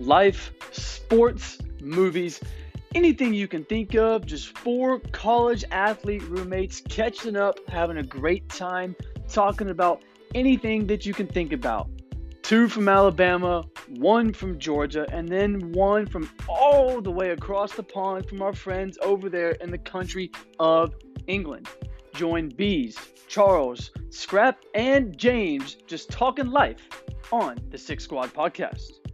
life, sports, movies, anything you can think of. Just four college athlete roommates catching up, having a great time, talking about anything that you can think about. Two from Alabama, one from Georgia, and then one from all the way across the pond from our friends over there in the country of England. Join Bees, Charles, Scrap, and James just talking life on the Six Squad podcast.